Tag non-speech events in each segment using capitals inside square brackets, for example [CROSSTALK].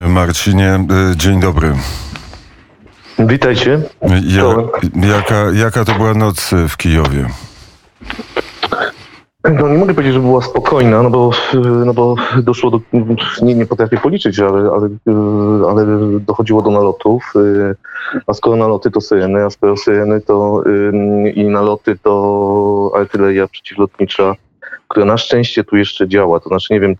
Marcinie, y, dzień dobry. Witajcie. Ja, jaka, jaka to była noc w Kijowie? No nie mogę powiedzieć, że była spokojna, no bo, no bo doszło do, nie, nie potrafię policzyć, ale, ale, ale dochodziło do nalotów, a skoro naloty to syreny, a skoro syreny to i naloty to artyleria przeciwlotnicza, która na szczęście tu jeszcze działa, to znaczy nie wiem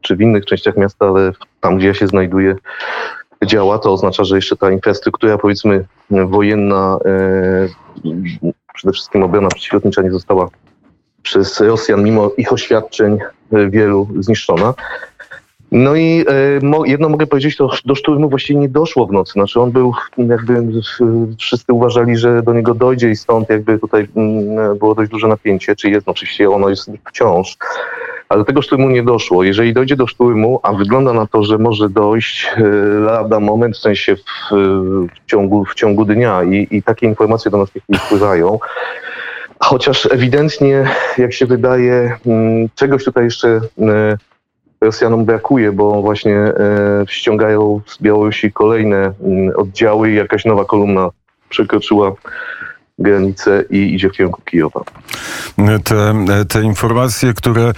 czy w innych częściach miasta, ale tam gdzie ja się znajduję działa, to oznacza, że jeszcze ta infrastruktura powiedzmy wojenna, przede wszystkim obrona przeciwlotnicza nie została przez Rosjan, mimo ich oświadczeń e, wielu, zniszczona. No i e, jedno mogę powiedzieć, to do szturmu właściwie nie doszło w nocy. Znaczy on był, jakby wszyscy uważali, że do niego dojdzie i stąd jakby tutaj mm, było dość duże napięcie, czy jest, no oczywiście ono jest wciąż, ale do tego szturmu nie doszło. Jeżeli dojdzie do szturmu, a wygląda na to, że może dojść e, lada moment, w sensie w, w, ciągu, w ciągu dnia i, i takie informacje do nas w wpływają, Chociaż ewidentnie, jak się wydaje, mm, czegoś tutaj jeszcze e, Rosjanom brakuje, bo właśnie e, ściągają z Białorusi kolejne mm, oddziały i jakaś nowa kolumna przekroczyła granicę i idzie w kierunku Kijowa. Te, te informacje, które, e,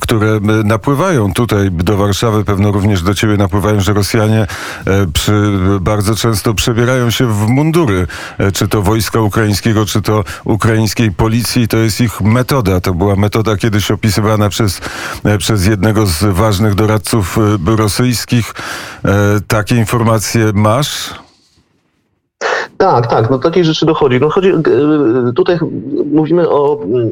które napływają tutaj do Warszawy, pewno również do ciebie napływają, że Rosjanie e, przy, bardzo często przebierają się w mundury, e, czy to wojska ukraińskiego, czy to ukraińskiej policji. To jest ich metoda. To była metoda kiedyś opisywana przez, przez jednego z ważnych doradców rosyjskich. Takie informacje masz? Tak, tak, no takich rzeczy dochodzi. No chodzi, e, tutaj mówimy o mm,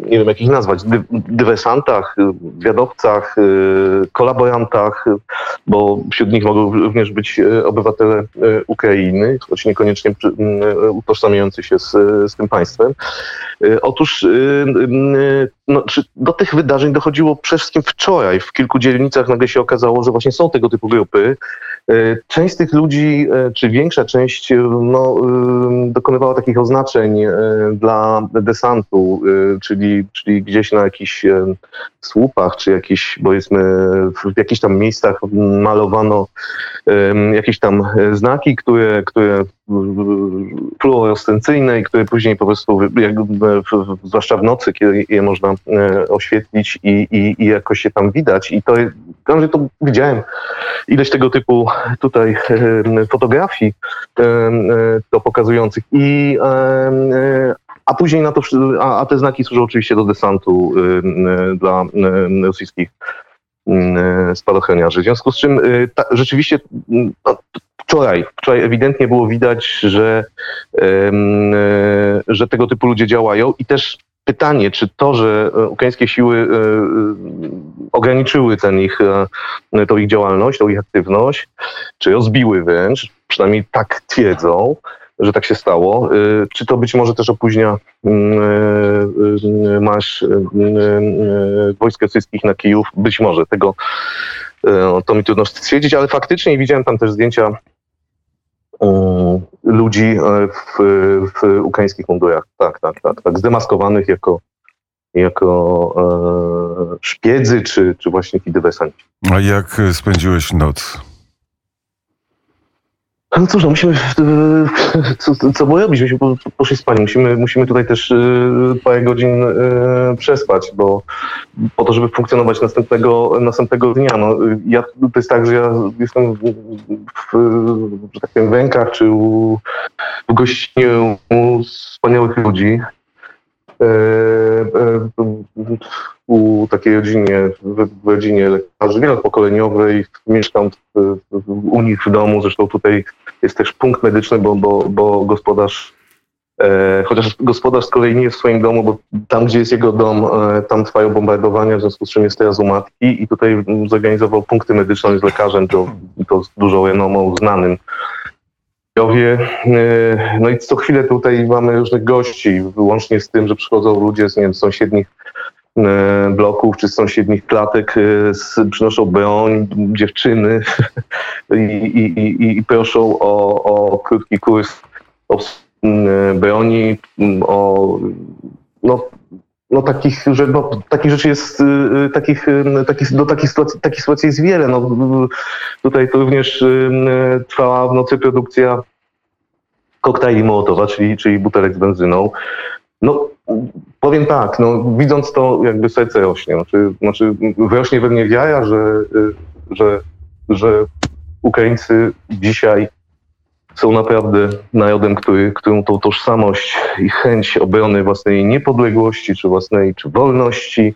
nie wiem jak ich nazwać, dy, dywersantach, wiadowcach, e, kolaborantach, bo wśród nich mogą również być obywatele Ukrainy, choć niekoniecznie utożsamiający się z, z tym państwem. Otóż no, do tych wydarzeń dochodziło przede wszystkim wczoraj. W kilku dzielnicach nagle się okazało, że właśnie są tego typu grupy, część z tych ludzi, e, czy większa część, e, no, dokonywała takich oznaczeń dla desantu, czyli, czyli gdzieś na jakichś słupach, czy jakiś, powiedzmy, w jakichś tam miejscach malowano jakieś tam znaki, które, które fluorescencyjne i które później po prostu, jakby, zwłaszcza w nocy, kiedy je można oświetlić i, i, i jakoś się tam widać. I to, to widziałem ileś tego typu tutaj fotografii to pokazujących i a później na to, a, a te znaki służą oczywiście do desantu dla rosyjskich spadochroniarzy. W związku z czym ta, rzeczywiście no, wczoraj, wczoraj ewidentnie było widać, że, że tego typu ludzie działają i też pytanie, czy to, że e, ukraińskie siły e, e, ograniczyły ten ich, tą ich działalność, tą ich aktywność, czy rozbiły wręcz, przynajmniej tak twierdzą, że tak się stało. Czy to być może też opóźnia mm, marsz wojsk rosyjskich na Kijów? Być może. Tego to mi trudno stwierdzić, ale faktycznie widziałem tam też zdjęcia ludzi e, w, w ukraińskich mundurach. Tak, tak, tak, tak. Zdemaskowanych jako, jako e, szpiedzy czy, czy właśnie dywersanci. A jak spędziłeś noc? No cóż, no musimy, co, co było robić? Myśmy poszli spać. Musimy, musimy tutaj też y, parę godzin y, przespać, bo po to, żeby funkcjonować następnego, następnego dnia. No, ja, to jest tak, że ja jestem w, że tak powiem, w rękach czy u, w gościnie u wspaniałych ludzi. E, e, u takiej rodzinie, w rodzinie lekarzy wielopokoleniowej, mieszkam u nich w domu, zresztą tutaj jest też punkt medyczny, bo, bo, bo gospodarz, e, chociaż gospodarz z kolei nie jest w swoim domu, bo tam, gdzie jest jego dom, e, tam trwają bombardowania, w związku z czym jest teraz u matki i tutaj zorganizował punkty medyczne z lekarzem, to, to z dużą renomą znanym. E, no i co chwilę tutaj mamy różnych gości, łącznie z tym, że przychodzą ludzie z nie wiem, sąsiednich E, bloków czy sąsiednich klatek e, przynoszą broń, dziewczyny [LAUGHS] i, i, i proszą o, o krótki kurs o broni, o no, no takich, że no, takich rzeczy jest, takich, takich, do takich sytuacji, takich sytuacji jest wiele. No, tutaj to również trwała w nocy produkcja koktajli Mołotowa, czyli, czyli butelek z benzyną. No, powiem tak, no, widząc to, jakby serce rośnie. Znaczy, znaczy rośnie we mnie wiara, że, że, że Ukraińcy dzisiaj są naprawdę narodem, który, którym tą tożsamość i chęć obrony własnej niepodległości, czy własnej, czy wolności,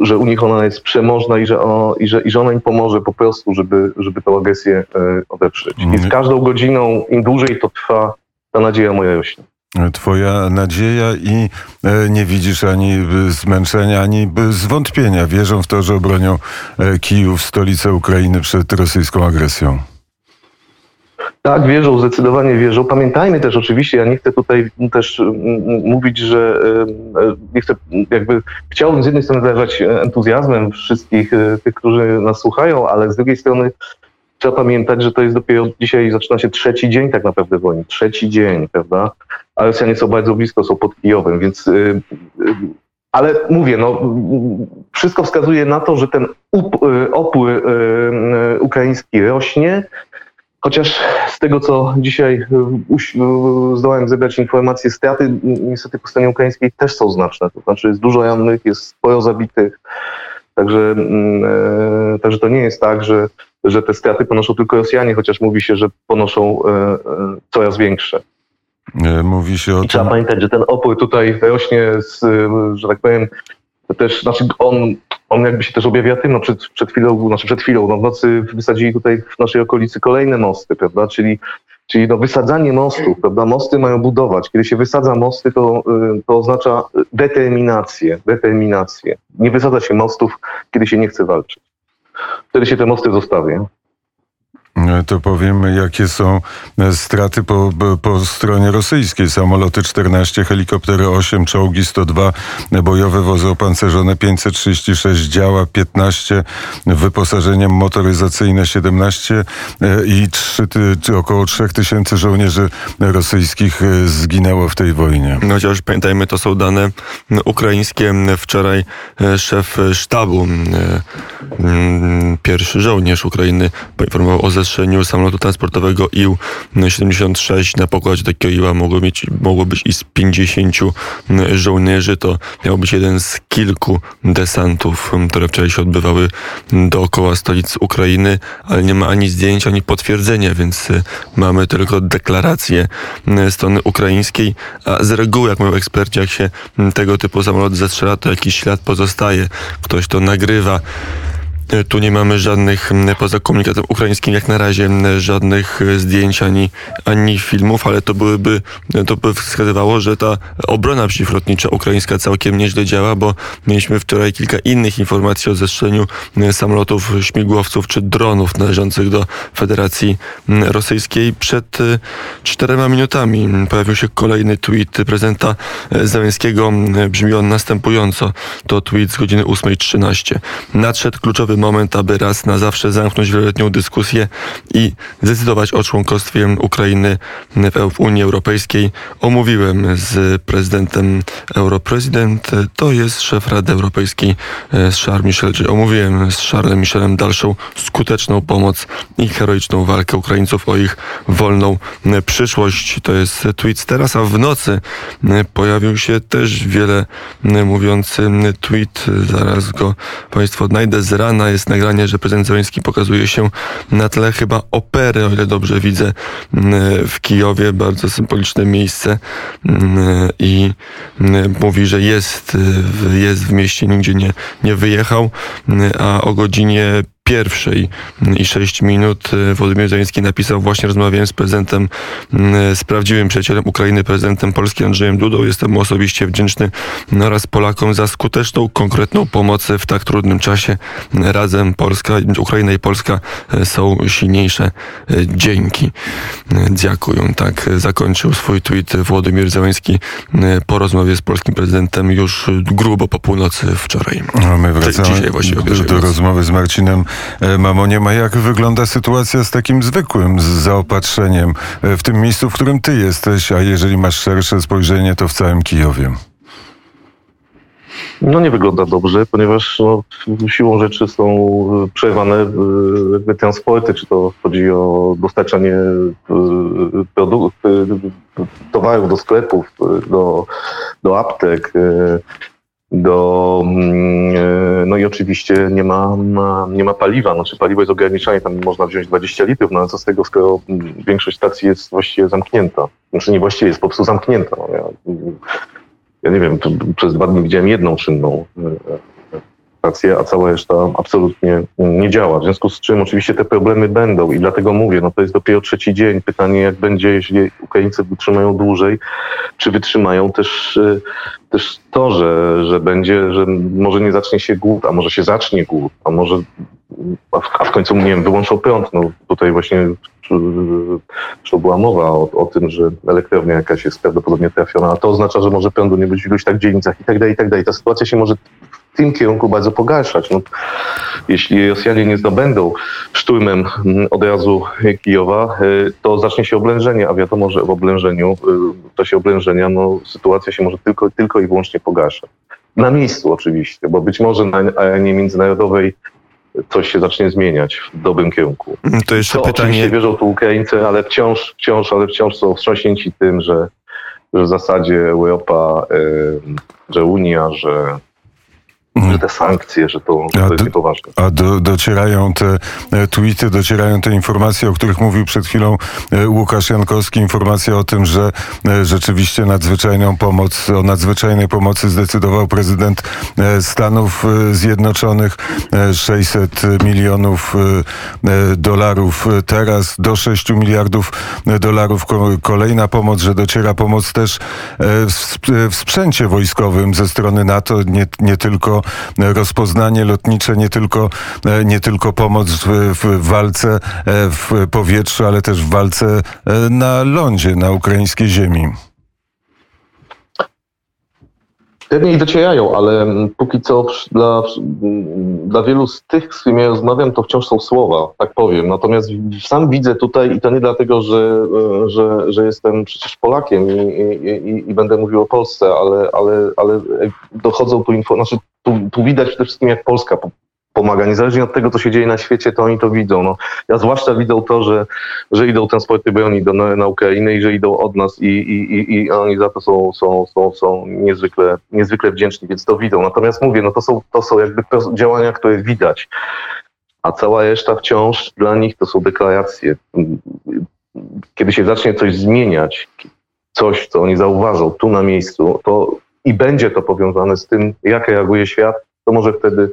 że u nich ona jest przemożna i że, o, i że, i że ona im pomoże po prostu, żeby, żeby tę agresję e, odeprzeć. I z każdą godziną, im dłużej to trwa, ta nadzieja moja rośnie. Twoja nadzieja i e, nie widzisz ani e, zmęczenia, ani e, zwątpienia. Wierzą w to, że obronią Kijów, stolicę Ukrainy przed rosyjską agresją. Tak, wierzą, zdecydowanie wierzą. Pamiętajmy też oczywiście, ja nie chcę tutaj też mówić, że nie chcę, jakby chciałbym z jednej strony zarażać entuzjazmem wszystkich tych, którzy nas słuchają, ale z drugiej strony trzeba pamiętać, że to jest dopiero dzisiaj zaczyna się trzeci dzień tak naprawdę wojny. Trzeci dzień, prawda? A Rosjanie są bardzo blisko, są pod Kijowem, więc y, y, ale mówię, no, wszystko wskazuje na to, że ten y, opór ukraiński rośnie. Chociaż z tego, co dzisiaj zdołałem zebrać informacje, straty niestety po stronie ukraińskiej też są znaczne. To znaczy jest dużo rannych, jest sporo zabitych. Także, mm, e, także to nie jest tak, że, że te straty ponoszą tylko Rosjanie, chociaż mówi się, że ponoszą e, e, coraz większe. E, Mówi się o I trzeba tym, pamiętać, że ten opór tutaj rośnie, z, że tak powiem, też, znaczy on, on jakby się też objawia tym, no przed, przed chwilą, znaczy przed chwilą, no w nocy wysadzili tutaj w naszej okolicy kolejne mosty, prawda, czyli, czyli no wysadzanie mostów, prawda, mosty mają budować. Kiedy się wysadza mosty, to, y, to oznacza determinację, determinację. Nie wysadza się mostów, kiedy się nie chce walczyć. Wtedy się te mosty zostawia. E, to powiemy, jakie są e, straty po, po- stronie rosyjskiej. Samoloty 14, helikoptery 8, czołgi 102, e, bojowe wozy opancerzone 536, działa 15, wyposażeniem motoryzacyjne 17 e, i 3, ty- czy około 3000 żołnierzy rosyjskich zginęło w tej wojnie. No chociaż pamiętajmy, to są dane ukraińskie. Wczoraj szef sztabu, pierwszy żołnierz Ukrainy, poinformował o zestrzeniu samolotu transportowego IL-76. Na pokładzie takiego Iła mogło, mieć, mogło być i z 50 żołnierzy. To miał być jeden z kilku desantów, m, które wczoraj się odbywały dookoła stolic Ukrainy, ale nie ma ani zdjęć, ani potwierdzenia, więc e, mamy tylko deklarację e, strony ukraińskiej, a z reguły, jak mówią eksperci, jak się tego typu samolot zestrzela, to jakiś ślad pozostaje. Ktoś to nagrywa. E, Tu nie mamy żadnych, poza komunikatem ukraińskim, jak na razie żadnych e, zdjęć ani, ani filmów, ale to byłyby, e, to by wskazywało, że ta obrona przeciwlotnicza ukraińska całkiem nieźle działa, bo mieliśmy wczoraj kilka innych informacji o zestrzeleniu e, samolotów, śmigłowców czy dronów należących do Federacji Rosyjskiej. Przed czterema minutami pojawił się kolejny tweet prezydenta. M, Brzmi on następująco. To tweet z godziny 8.13. Nadszedł kluczowy moment, aby raz na zawsze zamknąć wieloletnią dyskusję i zdecydować o członkostwie Ukrainy w Unii Europejskiej. Omówiłem z prezydentem Europrezydent, to jest szef Rady Europejskiej e, Charles Michel, czyli omówiłem z Charlesem Michelem dalszą skuteczną pomoc i heroiczną walkę Ukraińców o ich wolną e, przyszłość. To jest tweet z teraz, a w nocy e, pojawił się też wiele mówiący tweet. Zaraz go Państwo odnajdę. Z rana jest nagranie, że prezydent Zeleński pokazuje się na tle. Chyba opery, o ile dobrze widzę, m, w Kijowie. Bardzo symboliczne miejsce. M, i m, mówi, że jest, w- jest w mieście, nigdzie nie, nie wyjechał, a o godzinie pierwszej i 6 minut e, Władimir Zeleński napisał właśnie rozmawiałem z prezydentem, m, z prawdziwym przyjacielem Ukrainy, prezydentem Polski Andrzejem Dudą. Jestem mu osobiście wdzięczny oraz Polakom za skuteczną, konkretną pomoc w tak trudnym czasie. Razem Polska, Ukraina i Polska e, są silniejsze. Dzięki. Dziękuję. Tak zakończył swój tweet Władimir Zeleński po rozmowie z polskim prezydentem już grubo po północy wczoraj. A my wracamy dzisiaj właściwie do, do rozmowy z Marcinem e, Mamoniem. A jak wygląda sytuacja z takim zwykłym zaopatrzeniem e, w tym miejscu, w którym ty jesteś, a jeżeli masz szersze spojrzenie, to w całym Kijowie? No nie wygląda dobrze, ponieważ no, siłą rzeczy są y, przerwane jakby transporty, czy to chodzi o dostarczanie towarów do sklepów, do, do aptek, do, mm, oczywiście nie ma, nie ma paliwa, znaczy paliwo jest ograniczone, tam można wziąć 20 litrów, no ale co z tego, skoro większość stacji jest właściwie zamknięta. Znaczy nie właściwie, jest po prostu zamknięta. No, ja, ja nie wiem, przez dwa dni widziałem jedną czynną e, stację, a cała reszta absolutnie nie działa. W związku z czym oczywiście te problemy będą i dlatego mówię, no to jest dopiero trzeci dzień. Pytanie, jak będzie, jeśli Ukraińcy wytrzymają dłużej, czy wytrzymają też, e, też to, że, że będzie, że może nie zacznie się głód, a może się zacznie głód, a może a w, a w końcu, nie wiem, wyłączą prąd. No tutaj właśnie to była mowa o, o tym, że elektrownia jakaś jest prawdopodobnie trafiona, a to oznacza, że może prądu nie być w iluś tak dzielnicach i tak dalej, i tak dalej. Ta sytuacja się może tym kierunku bardzo pogarszać. No, jeśli Rosjanie nie zdobędą szturmem mm, od razu Kijowa, y, to zacznie się oblężenie, a wiadomo, że w oblężeniu, y, w czasie oblężenia, no, sytuacja się może tylko, tylko i wyłącznie pogarszać. Na miejscu oczywiście, bo być może na arenie międzynarodowej coś się zacznie zmieniać w dobrym kierunku. To jeszcze To pytanie. oczywiście wierzą tu Ukraińcy, ale wciąż, wciąż, ale wciąż są wstrząśnięci tym, że, że w zasadzie Europa, y, że Unia, że, że te sankcje, że to, że to jest niepoważne. A do, docierają te e, tweety, docierają te informacje, o których mówił przed chwilą e, Łukasz Jankowski. Informacja o tym, że e, rzeczywiście nadzwyczajną pomoc, o nadzwyczajnej pomocy zdecydował prezydent Stanów Zjednoczonych. E, 600 milionów dolarów teraz, do 6 miliardów dolarów ko- kolejna pomoc, że dociera pomoc też w, sp- w sprzęcie wojskowym ze strony NATO, nie, nie tylko rozpoznanie lotnicze, nie tylko, e, nie tylko pomoc w, w walce e, w powietrzu, ale też w walce e, na lądzie, na ukraińskiej ziemi. Pewnie i docierają, ale mm, póki co dla, dla wielu z tych, z którymi ja rozmawiam, to wciąż są słowa, tak powiem. Natomiast sam widzę tutaj, i to nie dlatego, że, e, że, że jestem przecież Polakiem i, i, i, będę mówił o Polsce, ale, ale, ale dochodzą tu informacje, znaczy tu, tu widać przede wszystkim, jak Polska po- pomaga. Niezależnie od tego, co się dzieje na świecie, to oni to widzą. No, ja zwłaszcza widzą to, że, że idą transporty broni do, na, na Ukrainę i że idą od nas i, i, i, i oni za to są, są, są, są niezwykle, niezwykle wdzięczni, więc to widzą. Natomiast mówię, no to są, to są jakby działania, które widać. A cała reszta wciąż dla nich to są deklaracje. Kiedy się zacznie coś zmieniać, coś, co oni zauważą tu na miejscu, to i będzie to powiązane z tym, jak reaguje świat, to może wtedy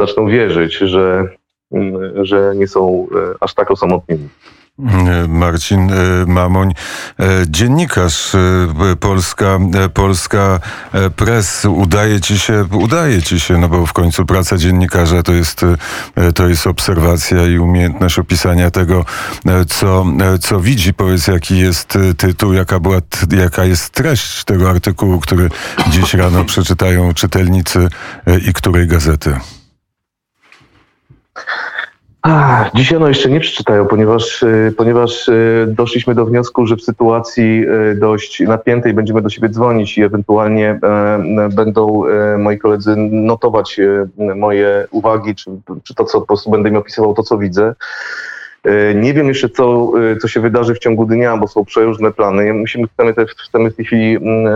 zaczną wierzyć, że, mm, że nie są e, aż tak osamotnieni. E, Marcin e, Mamoń, dziennikarz Polska, Polska Press. Udaje ci się, udaje ci się, no bo w końcu praca dziennikarza to jest, to jest obserwacja i umiejętność opisania tego, co, co widzi. Powiedz, jaki jest tytuł, jaka, była, jaka jest treść tego artykułu, który dziś rano przeczytają czytelnicy i której gazety? Ach, dzisiaj no jeszcze nie przeczytają, ponieważ, y, ponieważ y, doszliśmy do wniosku, że w sytuacji y, dość napiętej będziemy do siebie dzwonić i ewentualnie e, e, będą e, moi koledzy notować moje uwagi, czy, czy to, co po prostu będę mi opisywał, to, co widzę. Nie wiem jeszcze, co, co się wydarzy w ciągu dnia, bo są przeróżne plany. Musimy, chcemy, te, chcemy w tej chwili mm,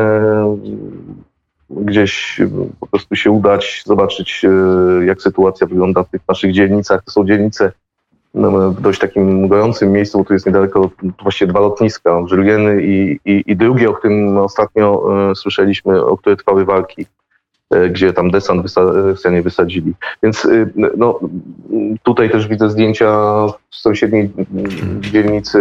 gdzieś e, po prostu się udać, zobaczyć, e, jak sytuacja wygląda w tych naszych dzielnicach. To są dzielnice no, w dość takim gorącym miejscu, bo tu jest niedaleko właściwie dwa lotniska, Żylieny i, i, i drugie, o którym ostatnio e, słyszeliśmy, o które trwały walki, e, gdzie tam desant Rosjanie wysadzili. Więc no, tutaj też widzę zdjęcia w sąsiedniej mm, dzielnicy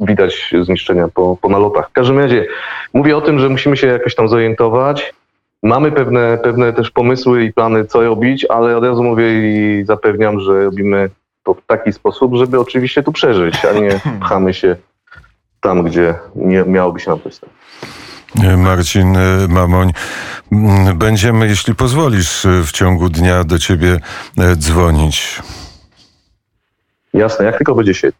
widać zniszczenia po, po nalotach. W każdym razie mówię o tym, że musimy się jakoś tam zorientować. Mamy pewne, pewne też pomysły i plany, co robić, ale od razu mówię i zapewniam, że robimy to w taki sposób, żeby oczywiście tu przeżyć, a nie pchamy się tam, gdzie nie miałoby się nam stać. E, Marcin e, Mamoń. Mm, Będziemy, jeśli pozwolisz, e, w ciągu dnia do ciebie dzwonić. Jasne, jak tylko będzie się.